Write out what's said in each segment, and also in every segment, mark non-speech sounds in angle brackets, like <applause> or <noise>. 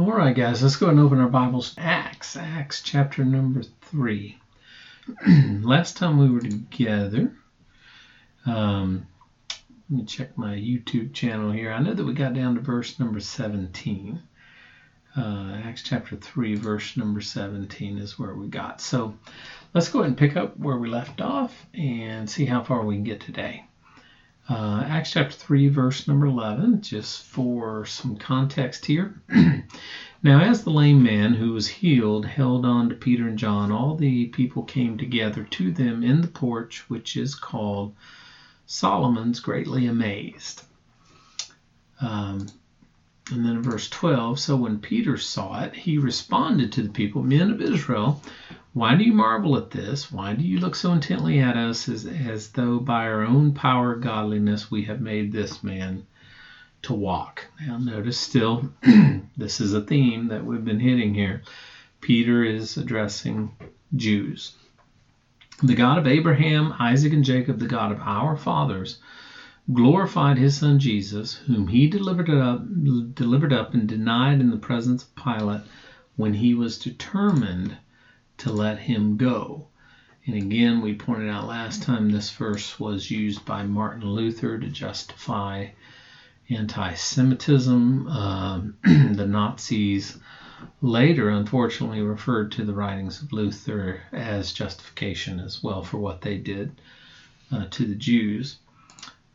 All right, guys, let's go and open our Bibles. Acts, Acts chapter number three. <clears throat> Last time we were together, um, let me check my YouTube channel here. I know that we got down to verse number 17. Uh, Acts chapter 3, verse number 17 is where we got. So let's go ahead and pick up where we left off and see how far we can get today. Uh, Acts chapter 3, verse number 11, just for some context here. <clears throat> now, as the lame man who was healed held on to Peter and John, all the people came together to them in the porch, which is called Solomon's, greatly amazed. Um, and then in verse 12, so when Peter saw it, he responded to the people, Men of Israel, why do you marvel at this? Why do you look so intently at us as, as though by our own power godliness we have made this man to walk? Now, notice still, <clears throat> this is a theme that we've been hitting here. Peter is addressing Jews. The God of Abraham, Isaac, and Jacob, the God of our fathers, glorified his son Jesus, whom he delivered up, delivered up and denied in the presence of Pilate when he was determined to let him go. And again, we pointed out last time this verse was used by Martin Luther to justify anti Semitism. Um, <clears throat> the Nazis later, unfortunately, referred to the writings of Luther as justification as well for what they did uh, to the Jews.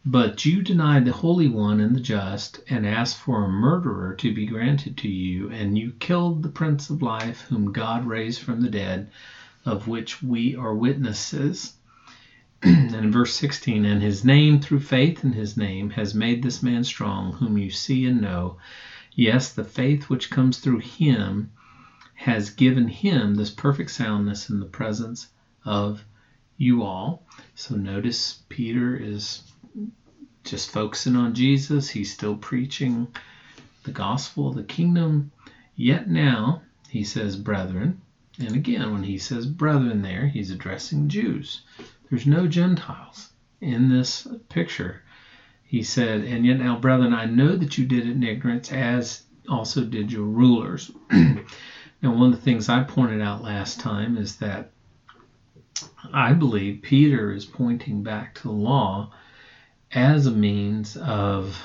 But you denied the Holy One and the just, and asked for a murderer to be granted to you, and you killed the Prince of Life, whom God raised from the dead, of which we are witnesses. <clears throat> and in verse 16, and his name, through faith in his name, has made this man strong, whom you see and know. Yes, the faith which comes through him has given him this perfect soundness in the presence of you all. So notice Peter is just focusing on Jesus. He's still preaching the gospel the kingdom. Yet now, he says, brethren. And again, when he says brethren there, he's addressing Jews. There's no Gentiles in this picture. He said, And yet now, brethren, I know that you did it in ignorance, as also did your rulers. <clears throat> now, one of the things I pointed out last time is that I believe Peter is pointing back to the law as a means of,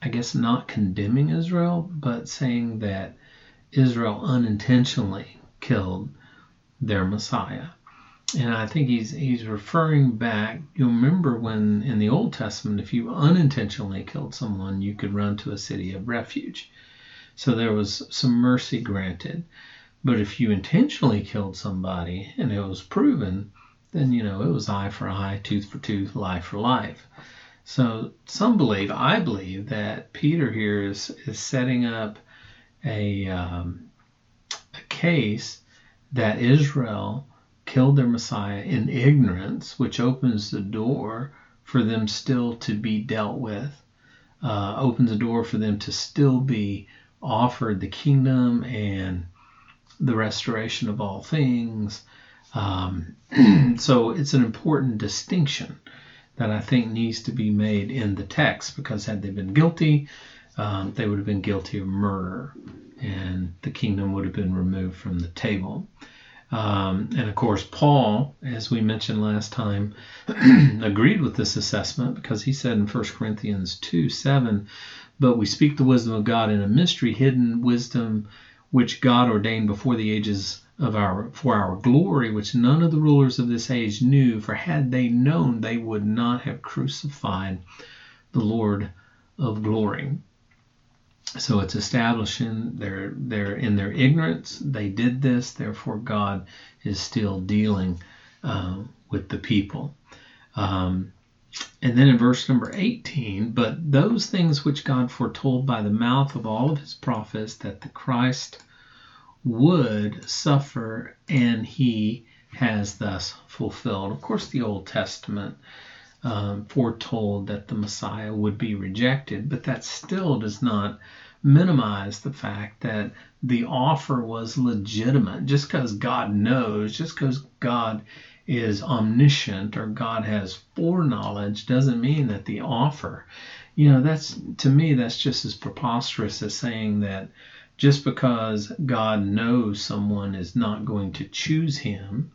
I guess, not condemning Israel, but saying that Israel unintentionally killed their Messiah. And I think he's he's referring back. You remember when in the Old Testament, if you unintentionally killed someone, you could run to a city of refuge. So there was some mercy granted. But if you intentionally killed somebody and it was proven, then you know it was eye for eye, tooth for tooth, life for life. So some believe, I believe, that Peter here is is setting up a um, a case that Israel killed their Messiah in ignorance, which opens the door for them still to be dealt with, uh, opens the door for them to still be offered the kingdom and the restoration of all things um, <clears throat> so it's an important distinction that I think needs to be made in the text because had they been guilty, um, they would have been guilty of murder and the kingdom would have been removed from the table. Um, and of course, Paul, as we mentioned last time, <clears throat> agreed with this assessment because he said in 1 Corinthians 2 7, But we speak the wisdom of God in a mystery, hidden wisdom which God ordained before the ages of our for our glory which none of the rulers of this age knew for had they known they would not have crucified the lord of glory. So it's establishing their in their ignorance they did this therefore god is still dealing uh, with the people. Um, and then in verse number 18 but those things which god foretold by the mouth of all of his prophets that the christ would suffer, and he has thus fulfilled. Of course, the Old Testament um, foretold that the Messiah would be rejected, but that still does not minimize the fact that the offer was legitimate. Just because God knows, just because God is omniscient or God has foreknowledge, doesn't mean that the offer You know, that's to me that's just as preposterous as saying that just because God knows someone is not going to choose him,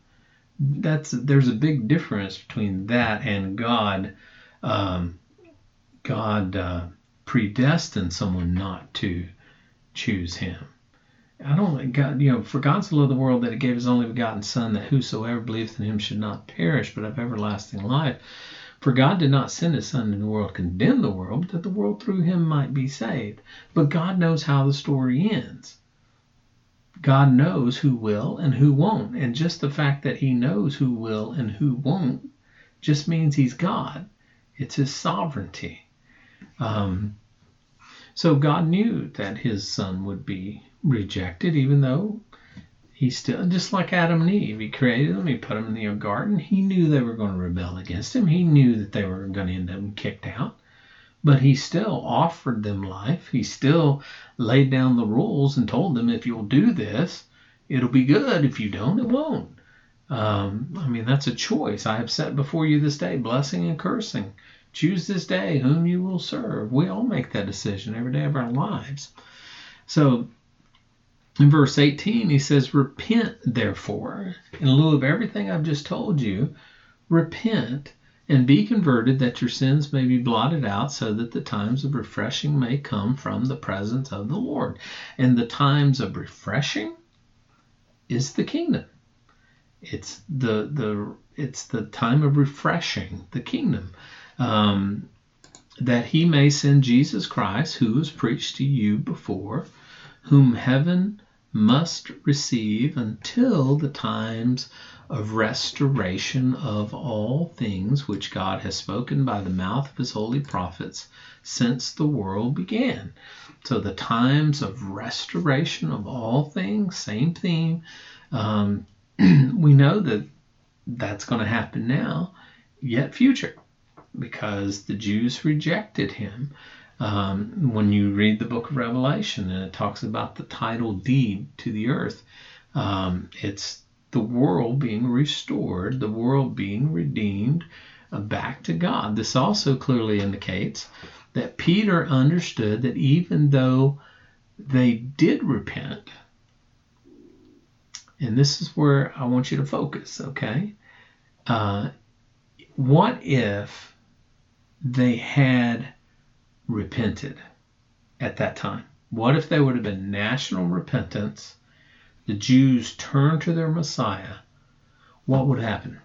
that's there's a big difference between that and God. Um, God uh, predestined someone not to choose him. I don't God, you know, for God so loved the world that he gave his only begotten Son, that whosoever believeth in him should not perish, but have everlasting life. For God did not send his Son into the world to condemn the world, but that the world through him might be saved. But God knows how the story ends. God knows who will and who won't. And just the fact that he knows who will and who won't just means he's God. It's his sovereignty. Um, so God knew that his son would be rejected, even though he still, just like Adam and Eve, he created them, he put them in the garden. He knew they were going to rebel against him. He knew that they were going to end up kicked out. But he still offered them life. He still laid down the rules and told them, if you'll do this, it'll be good. If you don't, it won't. Um, I mean, that's a choice. I have set before you this day blessing and cursing. Choose this day whom you will serve. We all make that decision every day of our lives. So in verse 18, he says, Repent, therefore, in lieu of everything I've just told you, repent and be converted that your sins may be blotted out so that the times of refreshing may come from the presence of the Lord. And the times of refreshing is the kingdom. It's the the it's the time of refreshing the kingdom um, that he may send Jesus Christ, who was preached to you before, whom heaven must receive until the times of restoration of all things which God has spoken by the mouth of his holy prophets since the world began. So, the times of restoration of all things, same theme. Um, <clears throat> we know that that's going to happen now, yet future because the Jews rejected him. Um, when you read the book of Revelation and it talks about the title deed to the earth, um, it's the world being restored, the world being redeemed uh, back to God. This also clearly indicates that Peter understood that even though they did repent, and this is where I want you to focus, okay? Uh, what if they had repented at that time? What if there would have been national repentance? The Jews turned to their Messiah. What would happen?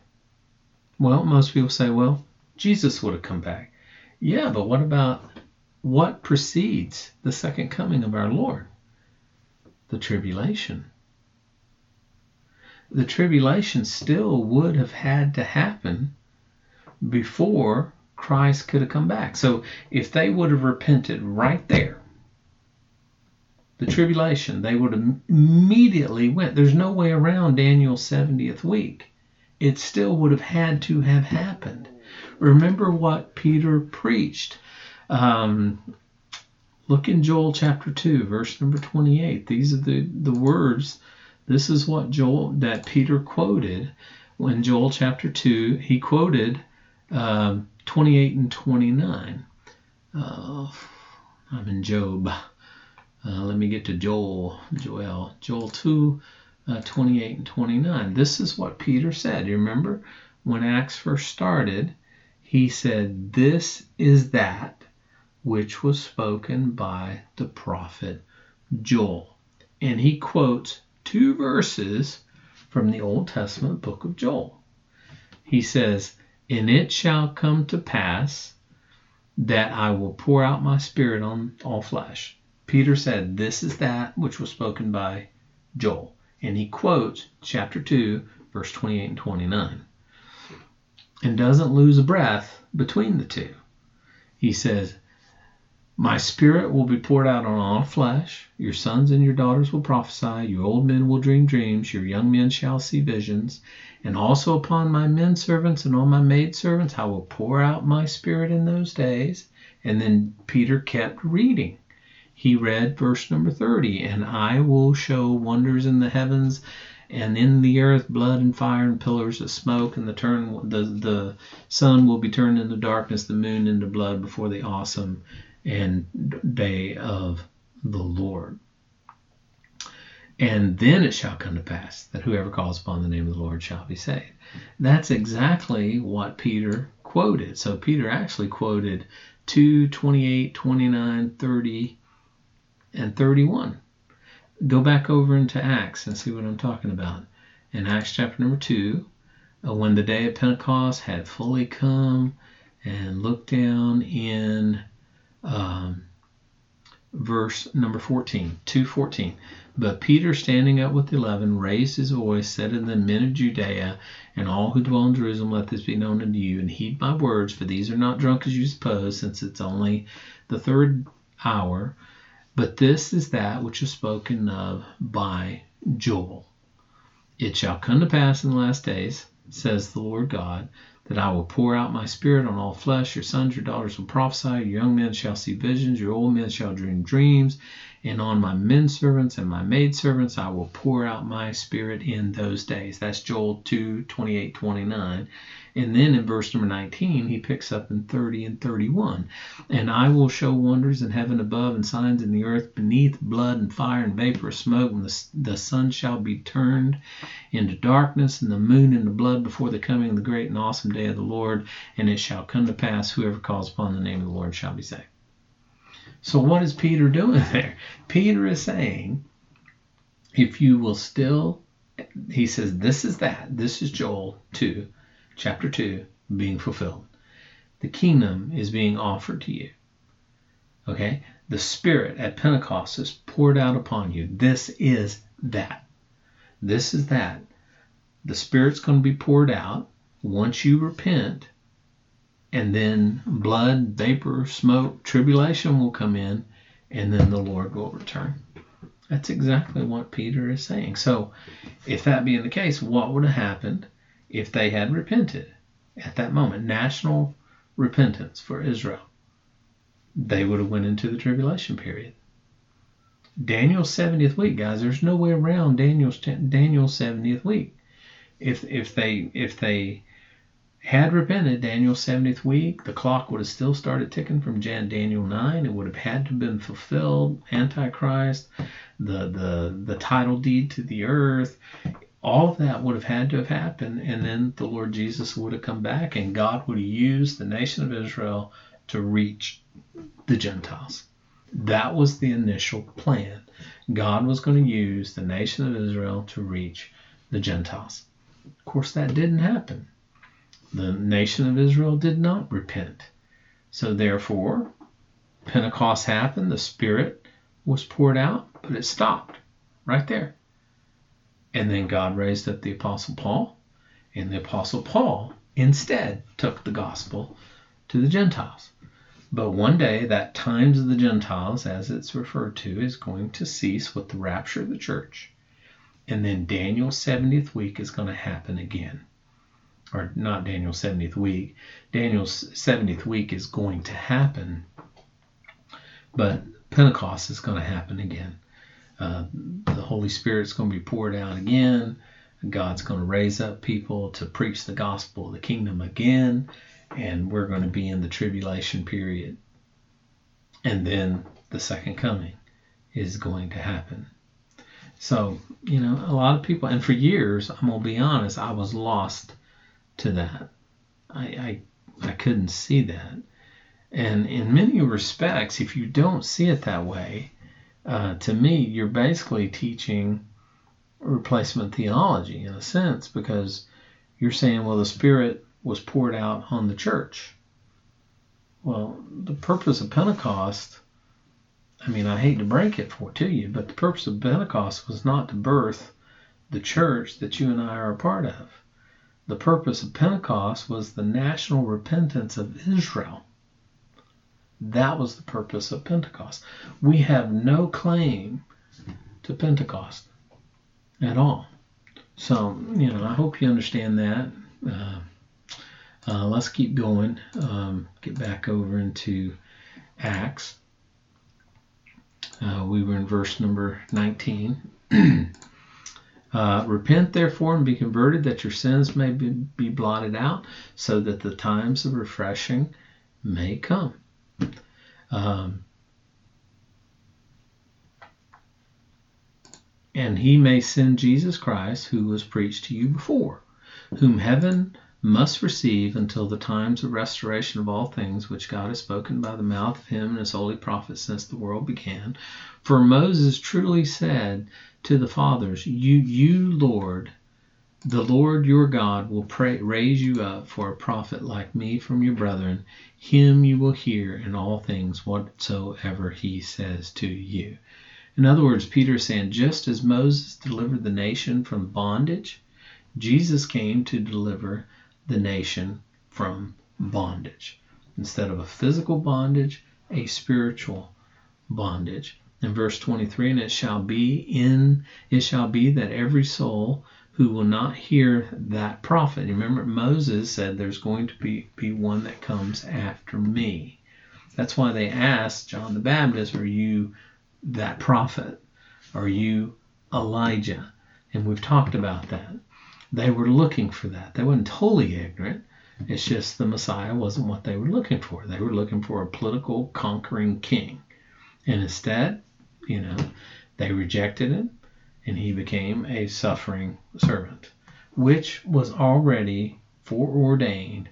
Well, most people say, well, Jesus would have come back. Yeah, but what about what precedes the second coming of our Lord? The tribulation. The tribulation still would have had to happen before Christ could have come back. So if they would have repented right there, the tribulation, they would have immediately went. There's no way around Daniel's 70th week. It still would have had to have happened. Remember what Peter preached. Um, look in Joel chapter 2, verse number 28. These are the, the words. This is what Joel that Peter quoted when Joel chapter 2. He quoted um, 28 and 29. Uh, I'm in Job. Uh, let me get to Joel, Joel, Joel 2, uh, 28 and 29. This is what Peter said. You remember when Acts first started, he said, This is that which was spoken by the prophet Joel. And he quotes two verses from the Old Testament book of Joel. He says, and it shall come to pass that I will pour out my spirit on all flesh. Peter said, This is that which was spoken by Joel. And he quotes chapter 2, verse 28 and 29. And doesn't lose a breath between the two. He says, my spirit will be poured out on all flesh. Your sons and your daughters will prophesy. Your old men will dream dreams. Your young men shall see visions. And also upon my men servants and on my maid servants I will pour out my spirit in those days. And then Peter kept reading. He read verse number 30 And I will show wonders in the heavens and in the earth blood and fire and pillars of smoke, and the turn the the sun will be turned into darkness, the moon into blood before the awesome and day of the Lord. And then it shall come to pass that whoever calls upon the name of the Lord shall be saved. That's exactly what Peter quoted. So Peter actually quoted 2, 28, 29, 30, and 31. Go back over into Acts and see what I'm talking about. In Acts chapter number 2, uh, when the day of Pentecost had fully come, and look down in um, verse number 14, 214. But Peter, standing up with the eleven, raised his voice, said to the men of Judea and all who dwell in Jerusalem, Let this be known unto you, and heed my words, for these are not drunk as you suppose, since it's only the third hour. But this is that which is spoken of by Joel. It shall come to pass in the last days, says the Lord God, that I will pour out my spirit on all flesh. Your sons, your daughters will prophesy, your young men shall see visions, your old men shall dream dreams, and on my men servants and my maid servants I will pour out my spirit in those days. That's Joel 2 28 29. And then in verse number 19, he picks up in 30 and 31. And I will show wonders in heaven above and signs in the earth beneath, blood and fire and vapor of smoke. And the, the sun shall be turned into darkness and the moon into blood before the coming of the great and awesome day of the Lord. And it shall come to pass, whoever calls upon the name of the Lord shall be saved. So, what is Peter doing <laughs> there? Peter is saying, if you will still, he says, this is that. This is Joel 2 chapter 2 being fulfilled. The kingdom is being offered to you. Okay? The Spirit at Pentecost is poured out upon you. This is that. This is that. The Spirit's going to be poured out once you repent, and then blood, vapor, smoke, tribulation will come in, and then the Lord will return. That's exactly what Peter is saying. So, if that being the case, what would have happened if they had repented at that moment, national repentance for Israel, they would have went into the tribulation period. Daniel's 70th week, guys, there's no way around Daniel's Daniel's 70th week. If if they if they had repented Daniel's 70th week, the clock would have still started ticking from Jan Daniel 9. It would have had to have been fulfilled. Antichrist, the the the title deed to the earth, all of that would have had to have happened, and then the Lord Jesus would have come back, and God would have used the nation of Israel to reach the Gentiles. That was the initial plan. God was going to use the nation of Israel to reach the Gentiles. Of course, that didn't happen. The nation of Israel did not repent. So, therefore, Pentecost happened, the Spirit was poured out, but it stopped right there. And then God raised up the Apostle Paul, and the Apostle Paul instead took the gospel to the Gentiles. But one day, that times of the Gentiles, as it's referred to, is going to cease with the rapture of the church. And then Daniel's 70th week is going to happen again. Or not Daniel's 70th week. Daniel's 70th week is going to happen. But Pentecost is going to happen again. Uh, the Holy Spirit's going to be poured out again. God's going to raise up people to preach the gospel of the kingdom again. And we're going to be in the tribulation period. And then the second coming is going to happen. So, you know, a lot of people, and for years, I'm going to be honest, I was lost to that. I, I, I couldn't see that. And in many respects, if you don't see it that way, uh, to me, you're basically teaching replacement theology in a sense because you're saying, well, the Spirit was poured out on the church. Well, the purpose of Pentecost, I mean, I hate to break it for to you, but the purpose of Pentecost was not to birth the church that you and I are a part of. The purpose of Pentecost was the national repentance of Israel. That was the purpose of Pentecost. We have no claim to Pentecost at all. So, you know, I hope you understand that. Uh, uh, let's keep going. Um, get back over into Acts. Uh, we were in verse number 19. <clears throat> Uh, Repent therefore and be converted, that your sins may be, be blotted out, so that the times of refreshing may come. Um, and he may send Jesus Christ, who was preached to you before, whom heaven must receive until the times of restoration of all things which God has spoken by the mouth of him and his holy prophets since the world began. For Moses truly said to the fathers, You, you, Lord, the Lord your God will pray, raise you up for a prophet like me from your brethren. Him you will hear in all things whatsoever he says to you. In other words, Peter is saying, just as Moses delivered the nation from bondage, Jesus came to deliver the nation from bondage. Instead of a physical bondage, a spiritual bondage. In verse 23, and it shall be in it shall be that every soul who will not hear that prophet. Remember, Moses said there's going to be, be one that comes after me. That's why they asked John the Baptist, Are you that prophet? Are you Elijah? And we've talked about that. They were looking for that. They weren't totally ignorant. It's just the Messiah wasn't what they were looking for. They were looking for a political conquering king. And instead, you know, they rejected him and he became a suffering servant, which was already foreordained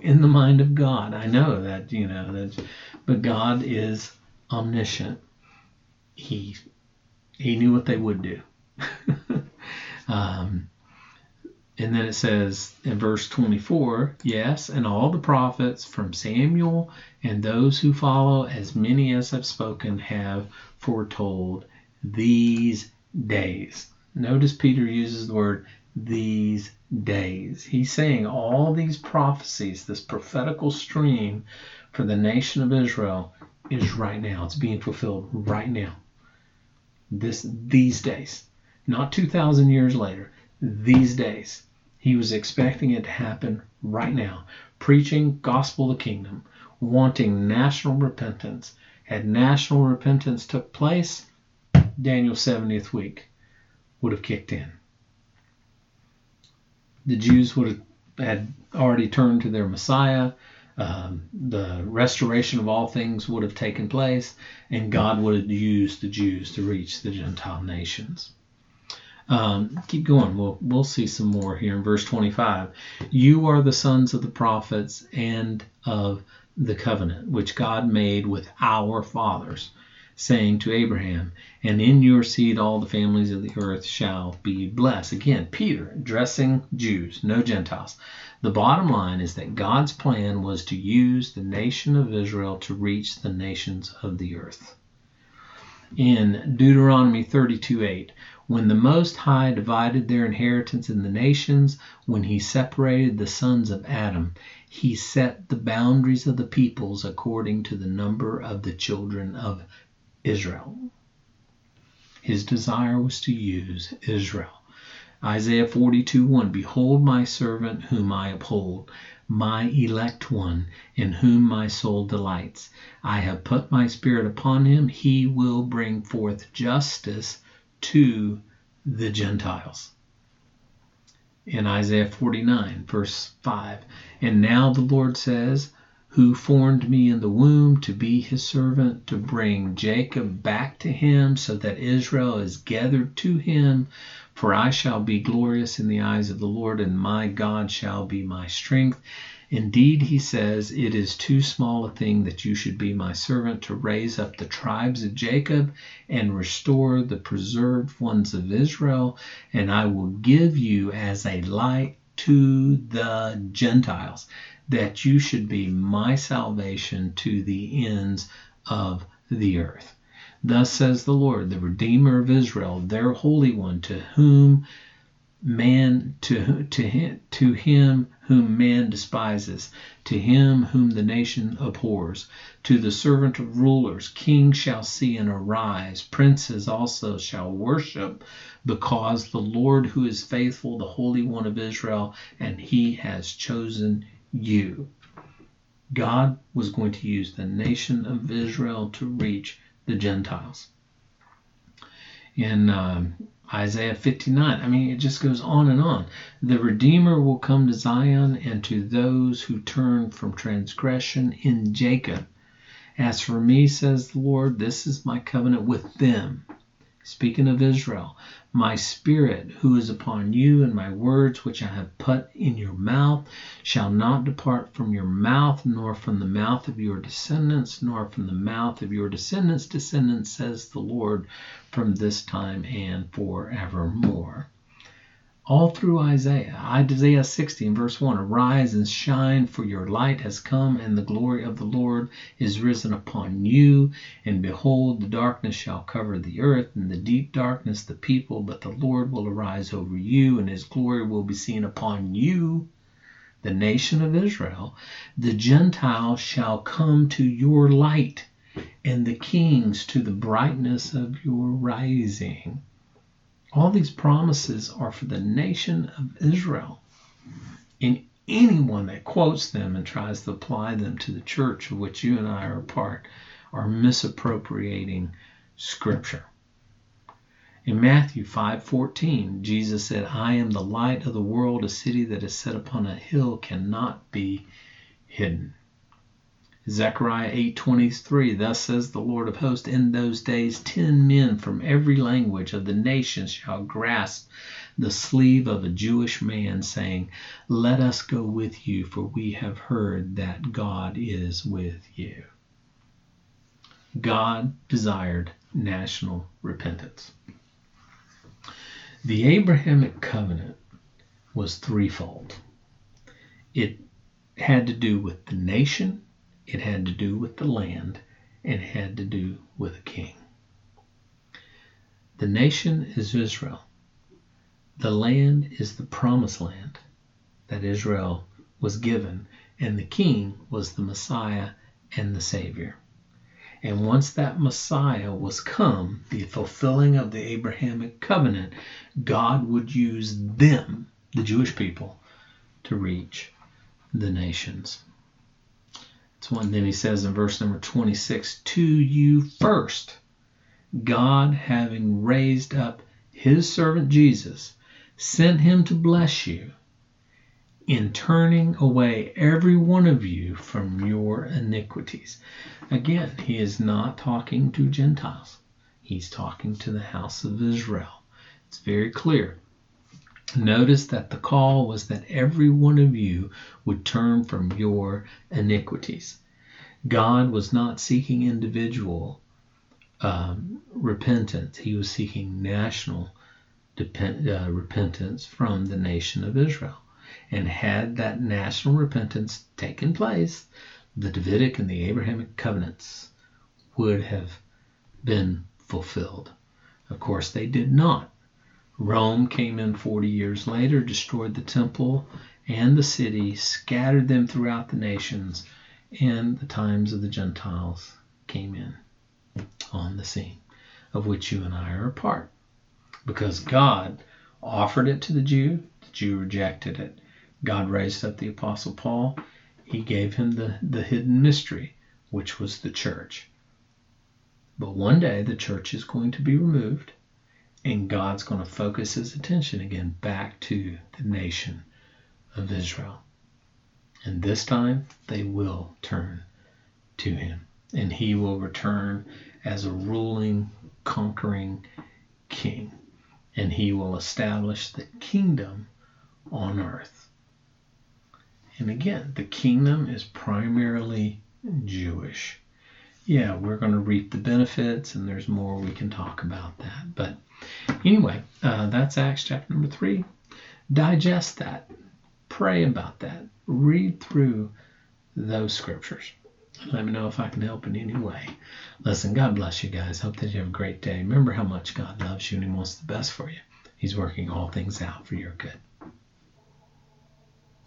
in the mind of God. I know that, you know, that but God is omniscient. He he knew what they would do. <laughs> um, and then it says in verse 24, yes, and all the prophets from Samuel and those who follow, as many as have spoken, have foretold these days. Notice Peter uses the word these days. He's saying all these prophecies, this prophetical stream for the nation of Israel is right now. It's being fulfilled right now. This these days. Not 2000 years later. These days. He was expecting it to happen right now. Preaching gospel of the kingdom, wanting national repentance. Had national repentance took place, Daniel's 70th week would have kicked in. The Jews would have had already turned to their Messiah. Um, the restoration of all things would have taken place, and God would have used the Jews to reach the Gentile nations. Um, keep going. We'll we'll see some more here in verse 25. You are the sons of the prophets and of the covenant which God made with our fathers, saying to Abraham, And in your seed all the families of the earth shall be blessed. Again, Peter addressing Jews, no Gentiles. The bottom line is that God's plan was to use the nation of Israel to reach the nations of the earth. In Deuteronomy 32 8, when the Most High divided their inheritance in the nations, when he separated the sons of Adam, he set the boundaries of the peoples according to the number of the children of Israel. His desire was to use Israel. Isaiah 42 1 Behold my servant whom I uphold, my elect one, in whom my soul delights. I have put my spirit upon him, he will bring forth justice to the Gentiles. In Isaiah 49, verse 5, and now the Lord says, Who formed me in the womb to be his servant, to bring Jacob back to him, so that Israel is gathered to him. For I shall be glorious in the eyes of the Lord, and my God shall be my strength. Indeed, he says, It is too small a thing that you should be my servant to raise up the tribes of Jacob and restore the preserved ones of Israel, and I will give you as a light to the Gentiles, that you should be my salvation to the ends of the earth. Thus says the Lord, the Redeemer of Israel, their Holy One, to whom man to to him, to him whom man despises, to him whom the nation abhors, to the servant of rulers, kings shall see and arise, princes also shall worship, because the Lord who is faithful, the Holy One of Israel, and he has chosen you. God was going to use the nation of Israel to reach the Gentiles. In Isaiah 59. I mean, it just goes on and on. The Redeemer will come to Zion and to those who turn from transgression in Jacob. As for me, says the Lord, this is my covenant with them. Speaking of Israel, my spirit who is upon you and my words which I have put in your mouth shall not depart from your mouth, nor from the mouth of your descendants, nor from the mouth of your descendants' descendants, says the Lord, from this time and forevermore all through Isaiah. Isaiah 60 verse 1 Arise and shine, for your light has come, and the glory of the Lord is risen upon you. And behold, the darkness shall cover the earth, and the deep darkness the people, but the Lord will arise over you, and his glory will be seen upon you. The nation of Israel, the Gentiles shall come to your light, and the kings to the brightness of your rising. All these promises are for the nation of Israel. And anyone that quotes them and tries to apply them to the church of which you and I are a part are misappropriating scripture. In Matthew 5:14, Jesus said, "I am the light of the world, a city that is set upon a hill cannot be hidden." Zechariah 8:23 Thus says the Lord of hosts in those days ten men from every language of the nations shall grasp the sleeve of a Jewish man saying let us go with you for we have heard that God is with you God desired national repentance. The Abrahamic covenant was threefold. It had to do with the nation it had to do with the land and it had to do with a king. The nation is Israel. The land is the promised land that Israel was given, and the king was the Messiah and the Savior. And once that Messiah was come, the fulfilling of the Abrahamic covenant, God would use them, the Jewish people, to reach the nations. That's one. Then he says in verse number 26 To you first, God, having raised up his servant Jesus, sent him to bless you in turning away every one of you from your iniquities. Again, he is not talking to Gentiles, he's talking to the house of Israel. It's very clear. Notice that the call was that every one of you would turn from your iniquities. God was not seeking individual um, repentance, He was seeking national depend, uh, repentance from the nation of Israel. And had that national repentance taken place, the Davidic and the Abrahamic covenants would have been fulfilled. Of course, they did not. Rome came in 40 years later, destroyed the temple and the city, scattered them throughout the nations, and the times of the Gentiles came in on the scene, of which you and I are a part. Because God offered it to the Jew, the Jew rejected it. God raised up the Apostle Paul, he gave him the, the hidden mystery, which was the church. But one day the church is going to be removed and God's going to focus his attention again back to the nation of Israel. And this time they will turn to him, and he will return as a ruling, conquering king, and he will establish the kingdom on earth. And again, the kingdom is primarily Jewish. Yeah, we're going to reap the benefits, and there's more we can talk about that. But Anyway, uh, that's Acts chapter number three. Digest that. Pray about that. Read through those scriptures. Let me know if I can help in any way. Listen, God bless you guys. Hope that you have a great day. Remember how much God loves you and He wants the best for you. He's working all things out for your good.